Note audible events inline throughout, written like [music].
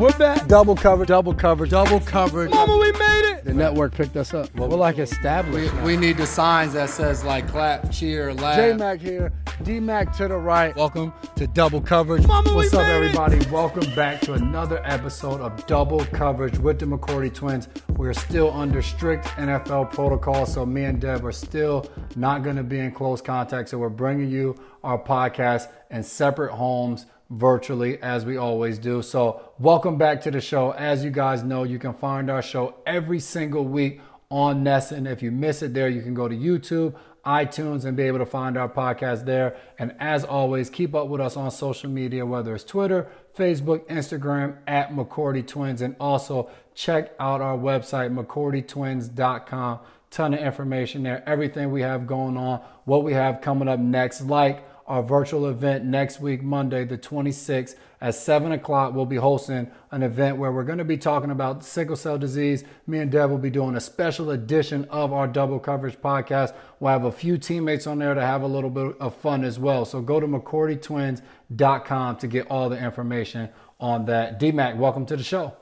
We're back. Double coverage, double coverage, Double coverage. Mama, we made it. The network picked us up. Well, We're like established. We, we need the signs that says like clap, cheer, laugh. J Mac here, D Mac to the right. Welcome to double coverage. Mama, What's we up, made everybody? Welcome back to another episode of Double Coverage with the McCourty Twins. We're still under strict NFL protocol, so me and Deb are still not going to be in close contact. So we're bringing you our podcast in separate homes virtually as we always do. So welcome back to the show. As you guys know, you can find our show every single week on NESN. If you miss it there, you can go to YouTube, iTunes, and be able to find our podcast there. And as always, keep up with us on social media, whether it's Twitter, Facebook, Instagram, at McCourty Twins, and also check out our website, McCourtyTwins.com. Ton of information there, everything we have going on, what we have coming up next, like our virtual event next week, Monday, the 26th at 7 o'clock. We'll be hosting an event where we're going to be talking about sickle cell disease. Me and Deb will be doing a special edition of our double coverage podcast. We'll have a few teammates on there to have a little bit of fun as well. So go to McCourtyTwins.com to get all the information on that. DMAC, welcome to the show.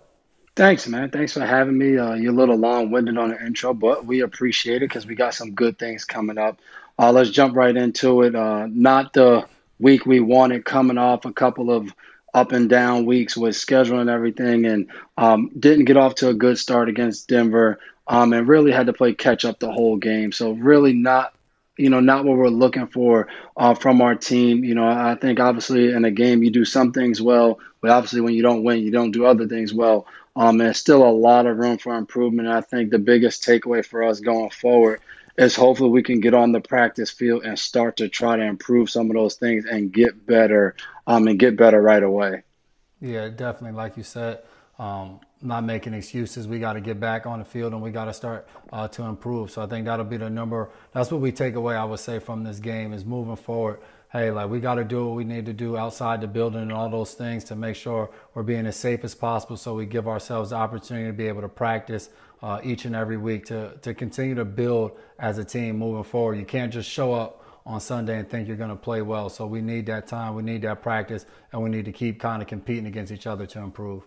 Thanks, man. Thanks for having me. Uh, you're a little long winded on the intro, but we appreciate it because we got some good things coming up. Uh, let's jump right into it. Uh, not the week we wanted, coming off a couple of up and down weeks with scheduling and everything, and um, didn't get off to a good start against Denver, um, and really had to play catch up the whole game. So really not, you know, not what we're looking for uh, from our team. You know, I think obviously in a game you do some things well, but obviously when you don't win, you don't do other things well. Um, there's still a lot of room for improvement. I think the biggest takeaway for us going forward is hopefully we can get on the practice field and start to try to improve some of those things and get better um, and get better right away. Yeah, definitely. Like you said, um, not making excuses. We got to get back on the field and we got to start uh, to improve. So I think that'll be the number. That's what we take away, I would say, from this game is moving forward. Hey, like we got to do what we need to do outside the building and all those things to make sure we're being as safe as possible so we give ourselves the opportunity to be able to practice uh, each and every week to, to continue to build as a team moving forward. You can't just show up on Sunday and think you're going to play well. So we need that time, we need that practice, and we need to keep kind of competing against each other to improve.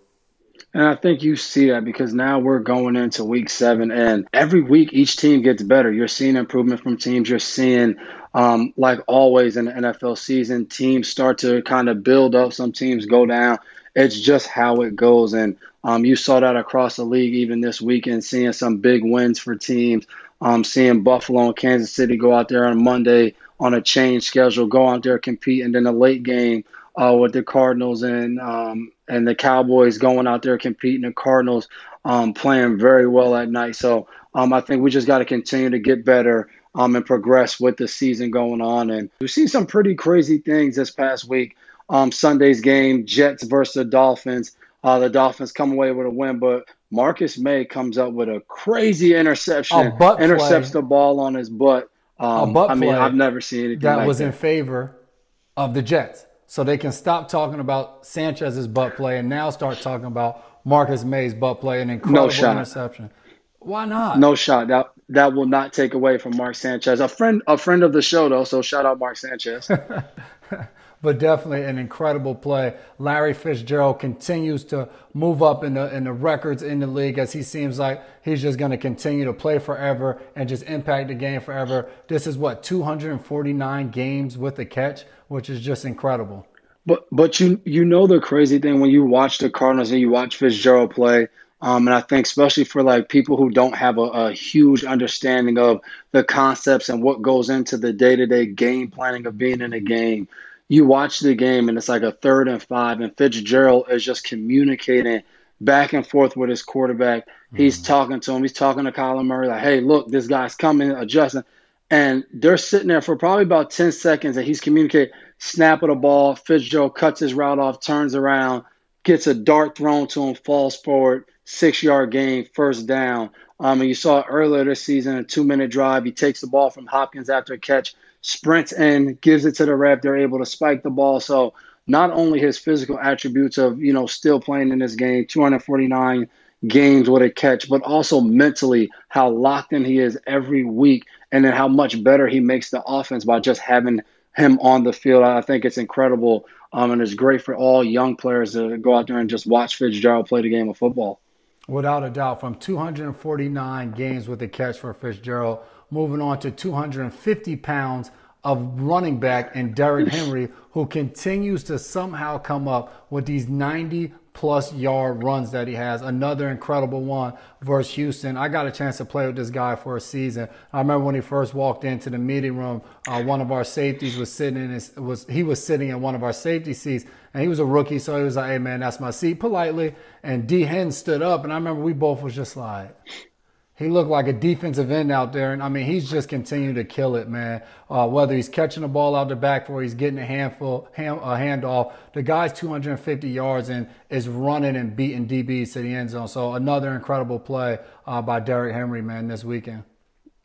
And I think you see that because now we're going into week seven, and every week each team gets better. You're seeing improvement from teams. You're seeing, um, like always in the NFL season, teams start to kind of build up. Some teams go down. It's just how it goes. And um, you saw that across the league even this weekend, seeing some big wins for teams. Um, seeing Buffalo and Kansas City go out there on Monday on a change schedule, go out there compete, and then a late game uh, with the Cardinals and um, and the Cowboys going out there competing. The Cardinals um, playing very well at night. So um, I think we just got to continue to get better um, and progress with the season going on. And we've seen some pretty crazy things this past week. Um, Sunday's game, Jets versus the Dolphins. Uh, the Dolphins come away with a win, but Marcus Maye comes up with a crazy interception, A butt intercepts play. the ball on his butt. Um, A butt I mean, I've never seen anything that like was that. in favor of the Jets. So they can stop talking about Sanchez's butt play and now start talking about Marcus Maye's butt play, and incredible shot. interception. Why not? No shot. That that will not take away from Mark Sanchez, a friend, a friend of the show though. So shout out Mark Sanchez. [laughs] but definitely an incredible play. Larry Fitzgerald continues to move up in the in the records in the league as he seems like he's just going to continue to play forever and just impact the game forever. This is what 249 games with a catch, which is just incredible. But but you you know the crazy thing when you watch the Cardinals and you watch Fitzgerald play, um, and I think especially for like people who don't have a, a huge understanding of the concepts and what goes into the day to day game planning of being in a game, you watch the game and it's like a third and five, and Fitzgerald is just communicating back and forth with his quarterback. He's talking to him. He's talking to Kyler Murray like, "Hey, look, this guy's coming, adjusting." And they're sitting there for probably about 10 seconds and he's communicating, snap of the ball. Fitzgerald cuts his route off, turns around, gets a dart thrown to him, falls forward, six yard gain, first down. Um, and you saw earlier this season, a two minute drive. He takes the ball from Hopkins after a catch, sprints in, gives it to the ref. They're able to spike the ball. So not only his physical attributes of, you know, still playing in this game, 249 games with a catch, but also mentally how locked in he is every week and then how much better he makes the offense by just having him on the field. I think it's incredible Um, and it's great for all young players to go out there and just watch Fitzgerald play the game of football. Without a doubt, from 249 games with a catch for Fitzgerald, moving on to 250 pounds of running back and Derrick Henry, who continues to somehow come up with these 90 plus yard runs that he has. Another incredible one versus Houston. I got a chance to play with this guy for a season. I remember when he first walked into the meeting room, uh, one of our safeties was sitting in his was he was sitting in one of our safety seats, and he was a rookie, so he was like, "Hey man, that's my seat," politely. And D Hen stood up, and I remember we both was just like. He looked like a defensive end out there, and I mean, he's just continuing to kill it, man. Uh, whether he's catching the ball out the back or he's getting a handful, hand, a handoff, the guy's 250 yards and is running and beating DBs to the end zone. So another incredible play uh, by Derrick Henry, man, this weekend.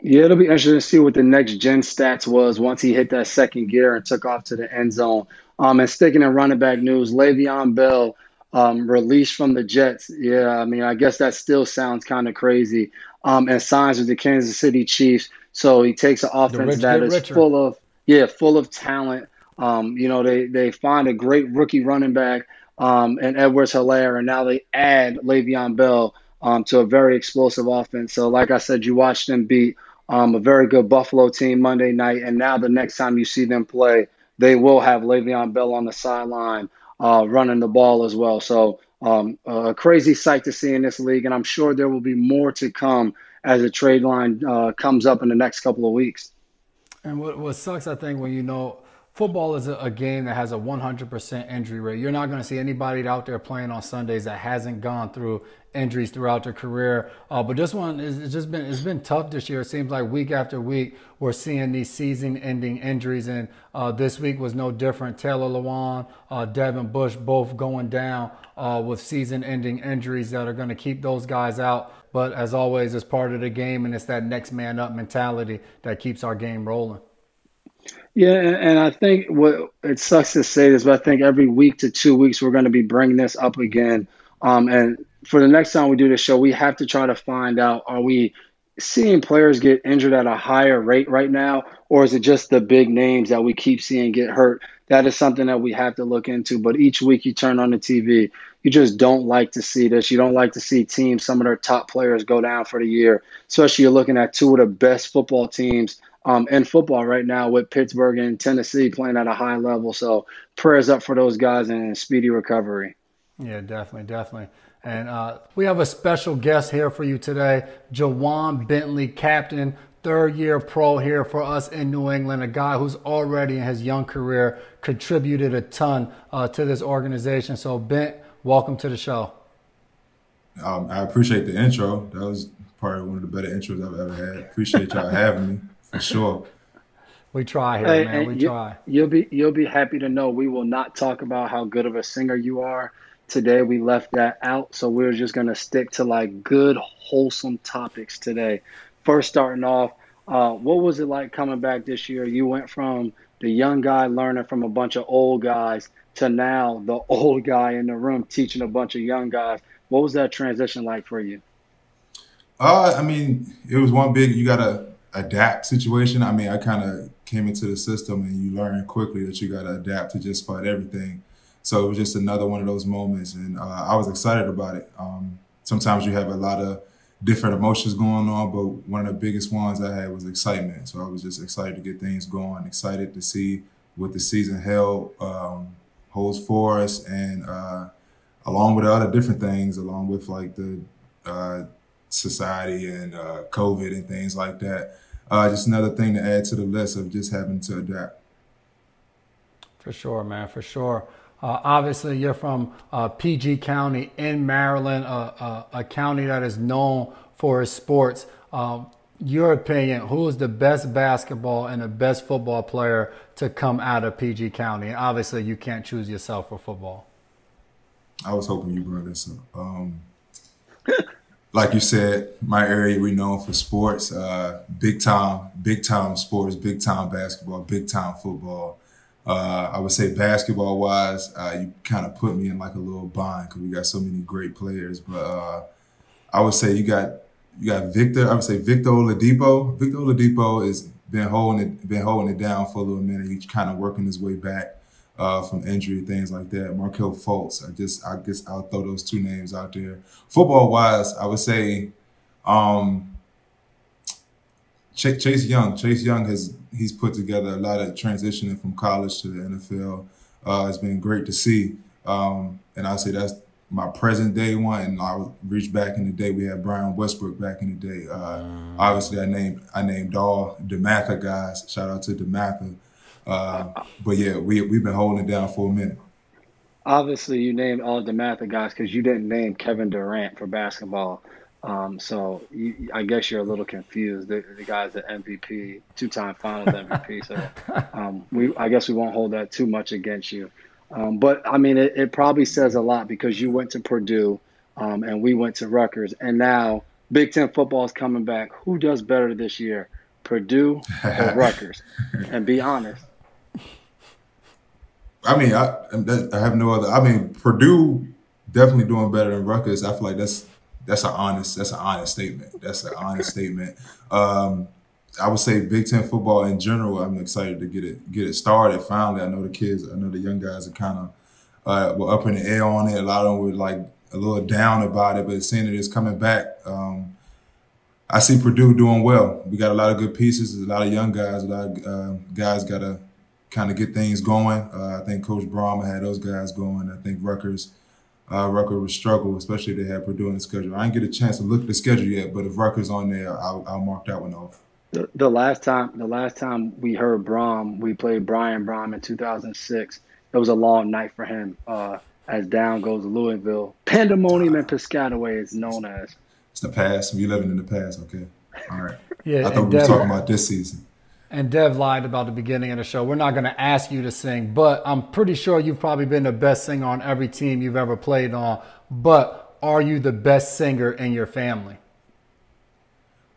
Yeah, it'll be interesting to see what the next gen stats was once he hit that second gear and took off to the end zone. Um, and sticking in running back news, Le'Veon Bell um, released from the Jets. Yeah, I mean, I guess that still sounds kind of crazy. Um, and signs with the Kansas City Chiefs. So he takes an offense that is richer. full of yeah, full of talent. Um, you know, they they find a great rookie running back um, and Edwards-Helaire, and now they add Le'Veon Bell um, to a very explosive offense. So, like I said, you watched them beat um, a very good Buffalo team Monday night, and now the next time you see them play, they will have Le'Veon Bell on the sideline uh, running the ball as well. So um, a crazy sight to see in this league, and I'm sure there will be more to come as the trade line uh, comes up in the next couple of weeks. And what, what sucks, I think, when you know football is a, a, game that has a 100% injury rate. You're not going to see anybody out there playing on Sundays that hasn't gone through injuries throughout their career. Uh, but this one is just been it's been tough this year. It seems like week after week we're seeing these season-ending injuries, and uh, this week was no different. Taylor Lewan, uh, Devin Bush, both going down uh, with season-ending injuries that are going to keep those guys out. But as always, it's part of the game, and it's that next man up mentality that keeps our game rolling. Yeah, and I think what it sucks to say this, but I think every week to two weeks we're going to be bringing this up again. Um, and for the next time we do the show, we have to try to find out: Are we seeing players get injured at a higher rate right now, or is it just the big names that we keep seeing get hurt? That is something that we have to look into. But each week you turn on the TV, you just don't like to see this. You don't like to see teams, some of their top players go down for the year, especially you're looking at two of the best football teams um, in football right now with Pittsburgh and Tennessee playing at a high level. So prayers up for those guys and speedy recovery. Yeah, definitely, definitely. And uh, we have a special guest here for you today, Ja'Whaun Bentley, captain, third year pro here for us in New England, a guy who's already in his young career contributed a ton uh, to this organization. So, Bent, welcome to the show. Um, I appreciate the intro. That was probably one of the better intros I've ever had. Appreciate y'all having me for sure. We try here, hey, man. We you, try. You'll be you'll be happy to know we will not talk about how good of a singer you are. Today we left that out, so we're just gonna stick to like good, wholesome topics today. First, starting off, uh, what was it like coming back this year? You went from the young guy learning from a bunch of old guys to now the [laughs] old guy in the room teaching a bunch of young guys. What was that transition like for you? Uh, I mean, it was one big. You gotta adapt situation. I mean, I kind of came into the system and you learn quickly that you got to adapt to just about everything. So it was just another one of those moments, and uh, I was excited about it. Um, sometimes you have a lot of different emotions going on, but one of the biggest ones I had was excitement. So I was just excited to get things going, excited to see what the season held um, holds for us, and uh, along with other different things, along with like the uh, society and uh, COVID and things like that uh, just another thing to add to the list of just having to adapt. For sure, man, for sure. Uh, obviously, you're from uh, PG County in Maryland, a county that is known for its sports. Um, your opinion, who is the best basketball and the best football player to come out of PG County? And obviously, you can't choose yourself for football. I was hoping you brought this up. Um, like you said, my area we known for sports, uh, big time, big time sports, big time basketball, big time football. Uh, I would say basketball wise, uh, you kind of put me in like a little bind because we got so many great players. But uh, I would say you got you got Victor. I would say Victor Oladipo. Victor Oladipo has been holding it been holding it down for a little minute. He's kind of working his way back. Uh, from injury, things like that. Markelle Fultz. I just, I guess I'll throw those two names out there. Football wise, I would say um, Chase Young. Chase Young has he's put together a lot of transitioning from college to the NFL. Uh, it's been great to see, um, and I say that's my present day one. And I reach back in the day we had Brian Westbrook back in the day. Uh, mm. Obviously, I named I named all DeMatha guys. Shout out to DeMatha. Uh, but yeah, we we've been holding it down for a minute. Obviously, you named all DeMatha guys because you didn't name Kevin Durant for basketball. Um, so you, I guess you're a little confused. The, the guy's the MVP, two-time Finals MVP. So [laughs] um, we, I guess we won't hold that too much against you. Um, but I mean, it, it, probably says a lot because you went to Purdue um, and we went to Rutgers, and now Big Ten football is coming back. Who does better this year, Purdue or [laughs] Rutgers? And be honest. I mean, I, I have no other. I mean, Purdue definitely doing better than Rutgers. I feel like that's that's an honest that's an honest statement. That's an honest statement. Um, I would say Big Ten football in general. I'm excited to get it get it started. Finally, I know the kids. I know the young guys are kind of uh, were up in the air on it. A lot of them were like a little down about it, but seeing it is coming back. Um, I see Purdue doing well. We got a lot of good pieces. a lot of young guys. A lot of uh, guys got to kind of get things going. Uh, I think Coach Brohm had those guys going. I think Rutgers uh, Rutgers would struggle, especially if they had Purdue in the schedule. I didn't get a chance to look at the schedule yet, but if Rutgers on there, I'll, I'll mark that one off. The, the, last time, the last time we heard Brohm, we played Brian Brohm in 2006. It was a long night for him. Uh, as down goes Louisville, pandemonium and Piscataway is known as. It's the past. We living in the past. Okay, all right. yeah, I thought we were talking about this season. And Dev lied about the beginning of the show. We're not going to ask you to sing, but I'm pretty sure you've probably been the best singer on every team you've ever played on. But are you the best singer in your family?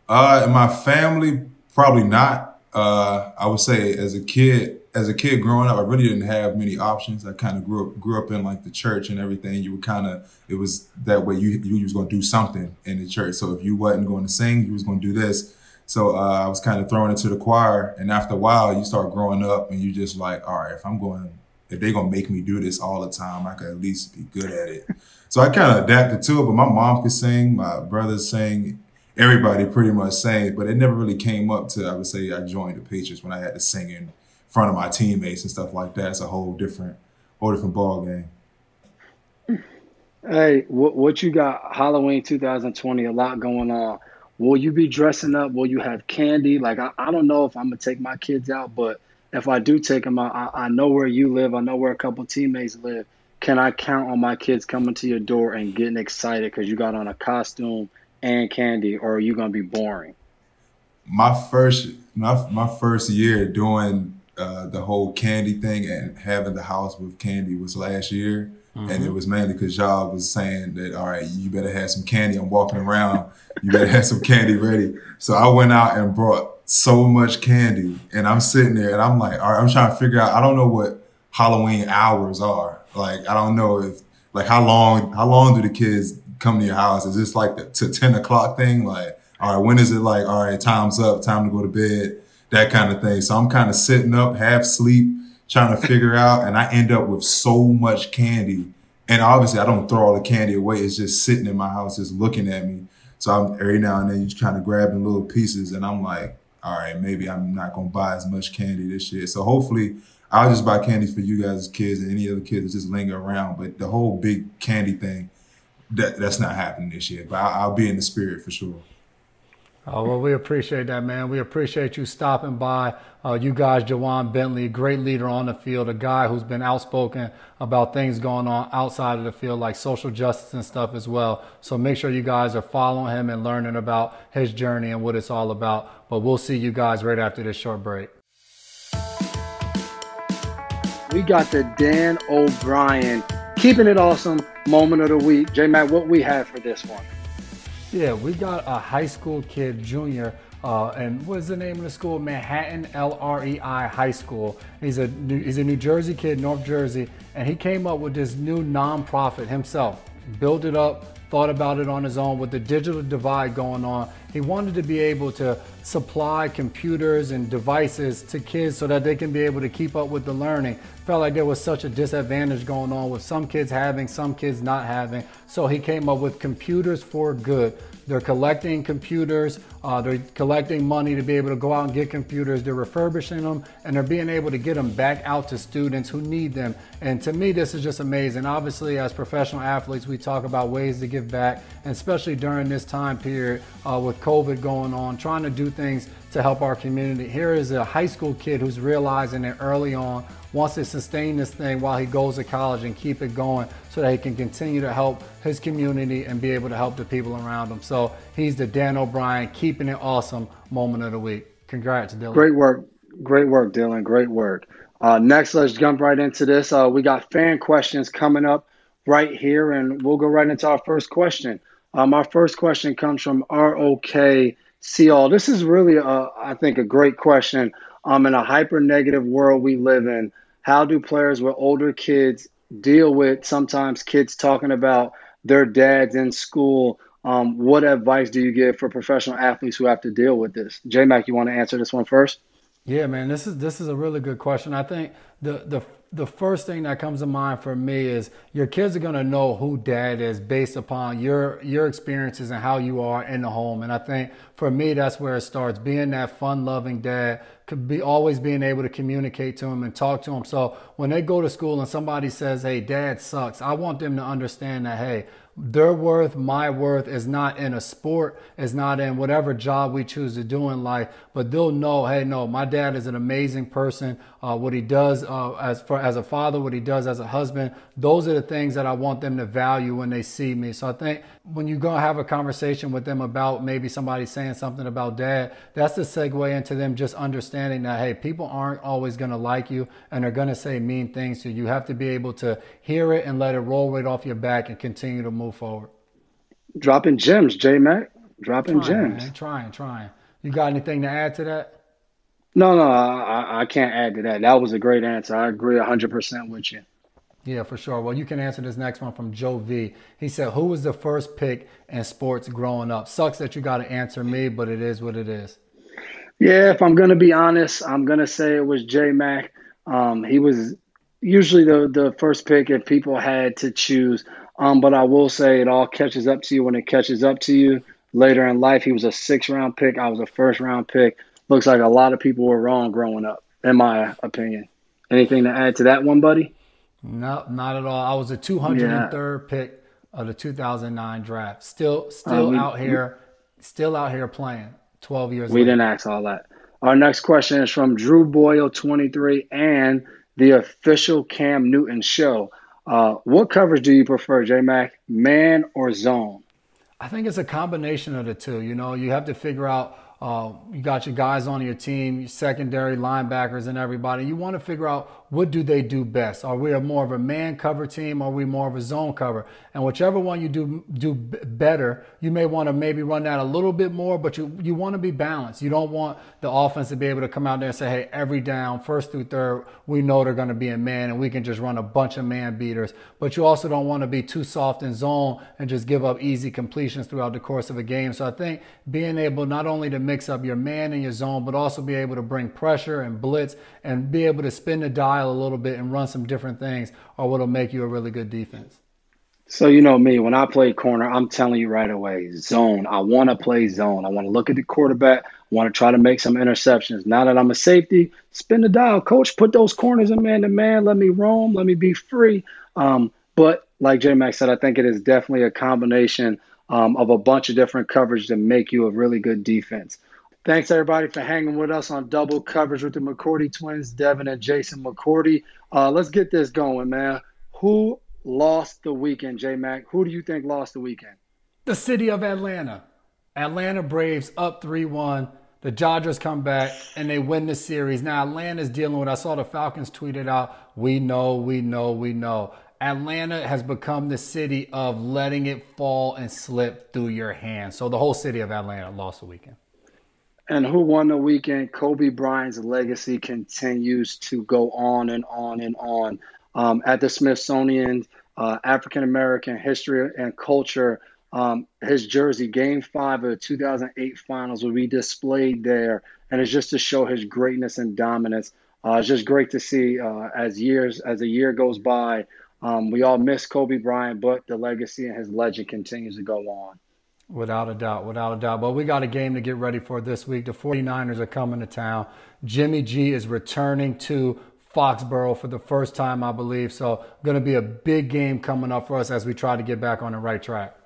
Uh, in my family, probably not. Uh, I would say as a kid, as a kid growing up, I really didn't have many options. I kind of grew up grew up in like the church and everything. You were kind of it was that way. You you was going to do something in the church. So if you wasn't going to sing, you was going to do this. So uh, I was kind of thrown into the choir, and after a while, you start growing up, and you just like, all right, if I'm going, if they're gonna make me do this all the time, I could at least be good at it. so I kind of adapted to it. But my mom could sing, my brothers sang, everybody pretty much sang, but it never really came up to I would say I joined the Patriots when I had to sing in front of my teammates and stuff like that. It's a whole different, whole different ball game. Hey, what, what you got? Halloween 2020, a lot going on. Will you be dressing up? Will you have candy? Like, I, I don't know if I'm going to take my kids out, but if I do take them out, I, I know where you live. I know where a couple teammates live. Can I count on my kids coming to your door and getting excited because you got on a costume and candy, or are you going to be boring? My first, my, my first year doing uh, the whole candy thing and having the house with candy was last year. Mm-hmm. And it mm-hmm. was mainly because y'all was saying that, all right, you better have some candy. I'm walking around. You better have some candy ready. So I went out and brought so much candy. And I'm sitting there and I'm like, all right, I'm trying to figure out, I don't know what Halloween hours are. Like, I don't know if, like, how long, how long do the kids come to your house? Is this like the to 10 o'clock thing? Like, all right, when is it like, all right, time's up, time to go to bed, that kind of thing. So I'm kind of sitting up, half sleep, trying to figure out, and I end up with so much candy. And obviously, I don't throw all the candy away. It's just sitting in my house, just looking at me. So I'm every now and then you kind of grabbing little pieces, and I'm like, all right, maybe I'm not gonna buy as much candy this year. So hopefully, I'll just buy candy for you guys as kids and any other kids that just linger around. But the whole big candy thing, that that's not happening this year. But I'll, I'll be in the spirit for sure. Oh, well, we appreciate that, man. We appreciate you stopping by. Uh, you guys, Ja'Whaun Bentley, great leader on the field, a guy who's been outspoken about things going on outside of the field, like social justice and stuff as well. So make sure you guys are following him and learning about his journey and what it's all about. But we'll see you guys right after this short break. We got the Dan O'Brien keeping it awesome moment of the week. J Matt, what we have for this one? Yeah, we got a high school kid, junior, uh, and what's the name of the school? Manhattan LREI High School. He's a New, he's a New Jersey kid, North Jersey, and he came up with this new nonprofit himself. Built it up, thought about it on his own with the digital divide going on. He wanted to be able to supply computers and devices to kids so that they can be able to keep up with the learning. Felt like there was such a disadvantage going on with some kids having, some kids not having. So he came up with Computers for Good. They're collecting computers. Uh, they're collecting money to be able to go out and get computers. They're refurbishing them and they're being able to get them back out to students who need them. And to me, this is just amazing. Obviously, as professional athletes, we talk about ways to give back, and especially during this time period uh, with COVID going on, trying to do things to help our community. Here is a high school kid who's realizing it early on wants to sustain this thing while he goes to college and keep it going so that he can continue to help his community and be able to help the people around him. So he's the Dan O'Brien keeping it awesome moment of the week. Congrats, to Dylan. Great work. Great work, Dylan. Great work. Uh, next, let's jump right into this. Uh, we got fan questions coming up right here, and we'll go right into our first question. Um, our first question comes from ROK Seal. This is really, a, I think, a great question. Um, in a hyper negative world we live in, how do players with older kids deal with sometimes kids talking about their dads in school? Um, what advice do you give for professional athletes who have to deal with this? J Mac, you want to answer this one first? Yeah, man, this is this is a really good question. I think the the the first thing that comes to mind for me is your kids are going to know who dad is based upon your your experiences and how you are in the home and i think for me that's where it starts being that fun loving dad could be always being able to communicate to them and talk to them so when they go to school and somebody says hey dad sucks i want them to understand that hey their worth, my worth is not in a sport, is not in whatever job we choose to do in life, but they'll know, hey, no, my dad is an amazing person. Uh, what he does uh, as for as a father, what he does as a husband, those are the things that I want them to value when they see me. So I think when you go have a conversation with them about maybe somebody saying something about dad, that's the segue into them just understanding that hey, people aren't always going to like you and they're going to say mean things to you. You have to be able to hear it and let it roll right off your back and continue to move forward. Dropping gems, J Mac. Dropping trying, gems. Man, trying, trying. You got anything to add to that? No, no, I, I can't add to that. That was a great answer. I agree 100% with you. Yeah, for sure. Well, you can answer this next one from Joe V. He said, Who was the first pick in sports growing up? Sucks that you got to answer me, but it is what it is. Yeah, if I'm going to be honest, I'm going to say it was J Mac. Um, he was usually the, the first pick if people had to choose. Um, but I will say it all catches up to you when it catches up to you. Later in life, he was a six round pick. I was a first round pick looks like a lot of people were wrong growing up, in my opinion. Anything to add to that one, buddy? No, not at all. I was a 203rd yeah. pick of the 2009 draft. Still, still uh, we, out here, we, still out here playing. 12 years. We later. didn't ask all that. Our next question is from Drew Boyle, 23, and the official Cam Newton show. Uh, what coverage do you prefer, J Mac, man or zone? I think it's a combination of the two. You know, you have to figure out uh, you got your guys on your team, your secondary linebackers, and everybody. You want to figure out what do they do best? Are we more of a man cover team? Are we more of a zone cover? And whichever one you do do better, you may want to maybe run that a little bit more, but you you want to be balanced. You don't want the offense to be able to come out there and say, hey, every down, first through third, we know they're going to be in man, and we can just run a bunch of man beaters. But you also don't want to be too soft in zone and just give up easy completions throughout the course of a game. So I think being able not only to mix up your man and your zone, but also be able to bring pressure and blitz and be able to spin the dial a little bit and run some different things or what'll make you a really good defense. So you know me, when I play corner, I'm telling you right away, zone. I want to play zone. I want to look at the quarterback. I want to try to make some interceptions. Now that I'm a safety, spin the dial, coach. Put those corners in man to man. Let me roam. Let me be free. Um, but like J Max said, I think it is definitely a combination um, of a bunch of different coverage to make you a really good defense. Thanks everybody for hanging with us on double coverage with the McCourty twins, Devin and Jason McCourty. Uh, let's get this going, man. Who lost the weekend, J Mac? Who do you think lost the weekend? The city of Atlanta. Atlanta Braves up 3 1. The Dodgers come back and they win the series. Now, Atlanta's dealing with, I saw the Falcons tweeted out, we know, we know, we know. Atlanta has become the city of letting it fall and slip through your hands. So the whole city of Atlanta lost the weekend. And who won the weekend? Kobe Bryant's legacy continues to go on and on and on. Um, at the Smithsonian uh, African American History and Culture Um, his jersey, Game Five of the 2008 Finals, will be displayed there, and it's just to show his greatness and dominance. Uh, it's just great to see uh, as years as a year goes by. Um, we all miss Kobe Bryant, but the legacy and his legend continues to go on. Without a doubt, without a doubt. But we got a game to get ready for this week. The 49ers are coming to town. Jimmy G is returning to Foxborough for the first time, I believe. So, going to be a big game coming up for us as we try to get back on the right track.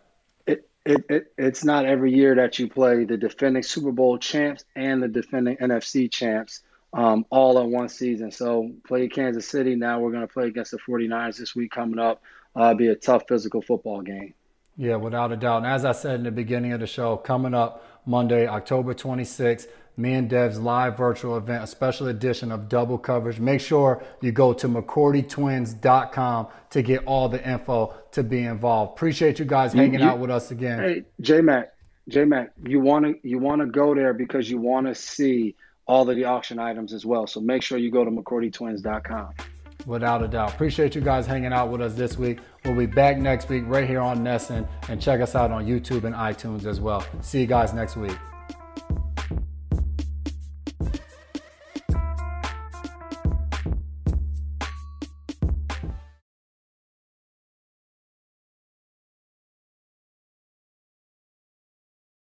It, it, it, it's not every year that you play the defending Super Bowl champs and the defending NFC champs um, all in one season. So, play Kansas City. Now we're going to play against the 49ers this week coming up. Uh, be a tough physical football game. Yeah, without a doubt. And as I said in the beginning of the show, coming up Monday, October 26th, me and Dev's live virtual event, a special edition of double coverage. Make sure you go to McCourtyTwins.com to get all the info to be involved. Appreciate you guys hanging you, out with us again. Hey, J Mac, J Mac, you want to you want to go there because you want to see all of the auction items as well. So make sure you go to McCourtyTwins.com. Without a doubt. Appreciate you guys hanging out with us this week. We'll be back next week right here on NESN and check us out on YouTube and iTunes as well. See you guys next week.